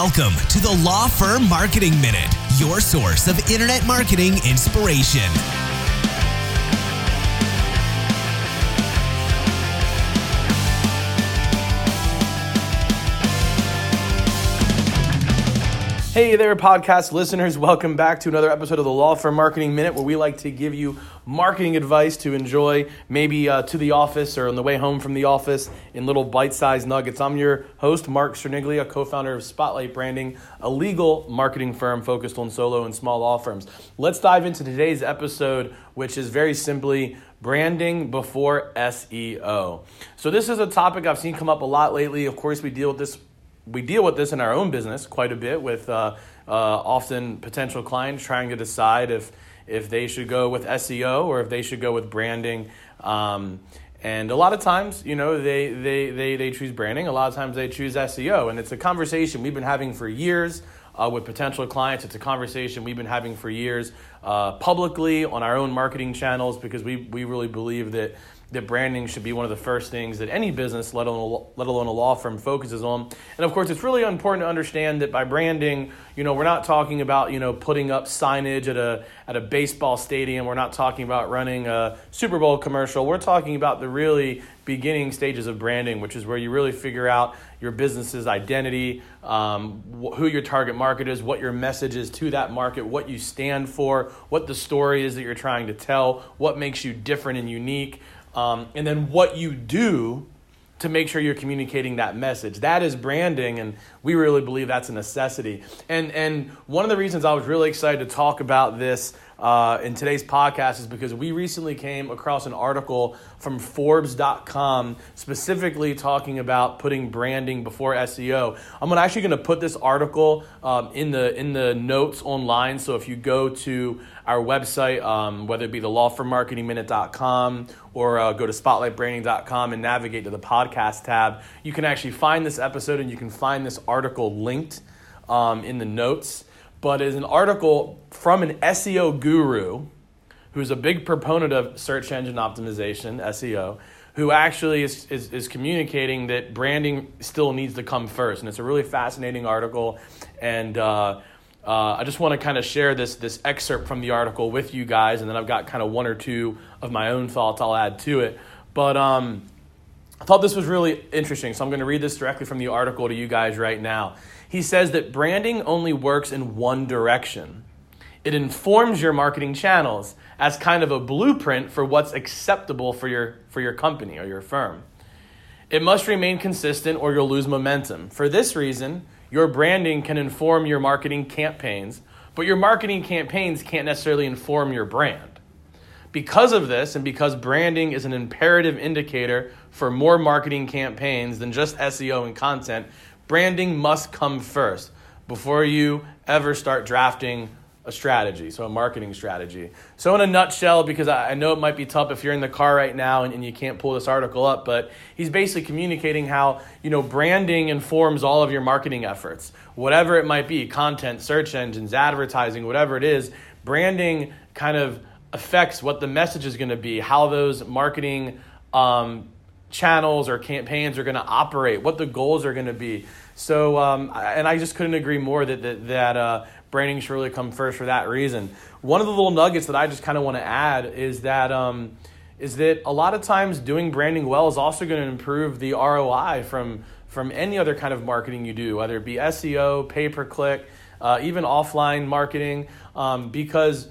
Welcome to the Law Firm Marketing Minute, your source of internet marketing inspiration. Hey there, podcast listeners. Welcome back to another episode of the Law Firm Marketing Minute, where we like to give you marketing advice to enjoy maybe uh, to the office or on the way home from the office in little bite sized nuggets. I'm your host, Mark Cerniglia, co founder of Spotlight Branding, a legal marketing firm focused on solo and small law firms. Let's dive into today's episode, which is very simply branding before SEO. So, this is a topic I've seen come up a lot lately. Of course, we deal with this we deal with this in our own business quite a bit with uh, uh, often potential clients trying to decide if if they should go with SEO or if they should go with branding. Um, and a lot of times, you know, they, they, they, they choose branding. A lot of times they choose SEO. And it's a conversation we've been having for years uh, with potential clients. It's a conversation we've been having for years uh, publicly on our own marketing channels because we, we really believe that that branding should be one of the first things that any business, let alone, let alone a law firm, focuses on. And of course, it's really important to understand that by branding, you know, we're not talking about, you know, putting up signage at a, at a baseball stadium. We're not talking about running a Super Bowl commercial. We're talking about the really beginning stages of branding, which is where you really figure out your business's identity, um, wh- who your target market is, what your message is to that market, what you stand for, what the story is that you're trying to tell, what makes you different and unique um, and then what you do to make sure you're communicating that message. That is branding, and we really believe that's a necessity. And and one of the reasons I was really excited to talk about this uh, in today's podcast is because we recently came across an article from Forbes.com specifically talking about putting branding before SEO. I'm actually going to put this article um, in the in the notes online. So if you go to our website, um, whether it be the lawfirmmarketingminute.com or uh, go to spotlightbranding.com and navigate to the podcast tab, you can actually find this episode and you can find this article linked um, in the notes but is an article from an SEO guru who's a big proponent of search engine optimization, SEO, who actually is, is, is, communicating that branding still needs to come first. And it's a really fascinating article. And uh, uh, I just want to kind of share this, this excerpt from the article with you guys. And then I've got kind of one or two of my own thoughts I'll add to it. But um, I thought this was really interesting. So I'm going to read this directly from the article to you guys right now. He says that branding only works in one direction. It informs your marketing channels as kind of a blueprint for what's acceptable for your, for your company or your firm. It must remain consistent or you'll lose momentum. For this reason, your branding can inform your marketing campaigns, but your marketing campaigns can't necessarily inform your brand. Because of this, and because branding is an imperative indicator for more marketing campaigns than just SEO and content, branding must come first before you ever start drafting a strategy, so a marketing strategy. So, in a nutshell, because I know it might be tough if you're in the car right now and, and, you can't pull this article up, but he's basically communicating how you know branding informs all of your marketing efforts, whatever it might be, content, search engines, advertising, whatever it is. Branding kind of affects what the message is going to be, how those marketing um, channels or campaigns are going to operate, what the goals are going to be. So, um, and I just couldn't agree more that that, that uh, branding should really come first for that reason. One of the little nuggets that I just kind of want to add is that um, is that a lot of times doing branding well is also going to improve the ROI from from any other kind of marketing you do, whether it be SEO, pay per click, uh, even offline marketing, um, because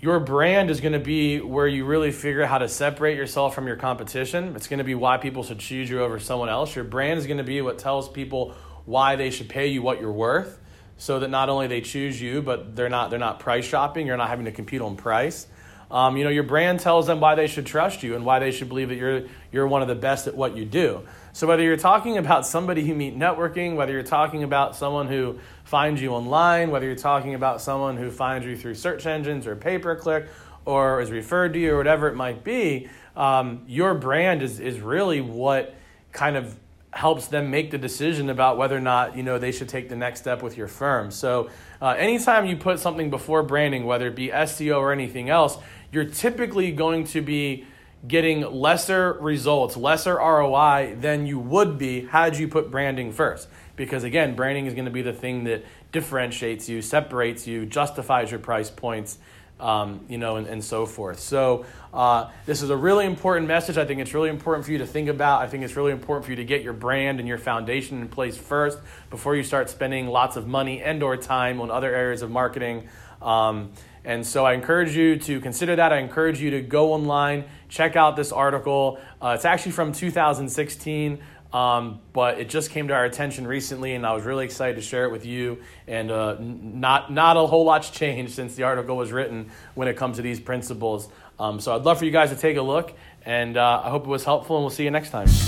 your brand is going to be where you really figure out how to separate yourself from your competition. It's going to be why people should choose you over someone else. Your brand is going to be what tells people why they should pay you what you're worth so that not only they choose you, but they're not they're not price shopping, you're not having to compete on price. Um, you know, your brand tells them why they should trust you and why they should believe that you're you're one of the best at what you do. So whether you're talking about somebody who meet networking, whether you're talking about someone who finds you online, whether you're talking about someone who finds you through search engines or pay per click or is referred to you or whatever it might be, um, your brand is is really what kind of helps them make the decision about whether or not you know they should take the next step with your firm. So, uh, anytime you put something before branding, whether it be SEO or anything else, you're typically going to be getting lesser results, lesser ROI than you would be had you put branding first. because again, branding is going to be the thing that differentiates you, separates you, justifies your price points. Um, you know, and, and, so forth. So, uh, this is a really important message. I think it's really important for you to think about. I think it's really important for you to get your brand and your foundation in place first before you start spending lots of money and/or time on other areas of marketing. Um, and so I encourage you to consider that. I encourage you to go online, check out this article. Uh, it's actually from 2016. Um, but it just came to our attention recently, and I was really excited to share it with you. And uh, not not a whole lot's changed since the article was written when it comes to these principles. Um, so I'd love for you guys to take a look, and uh, I hope it was helpful. And we'll see you next time.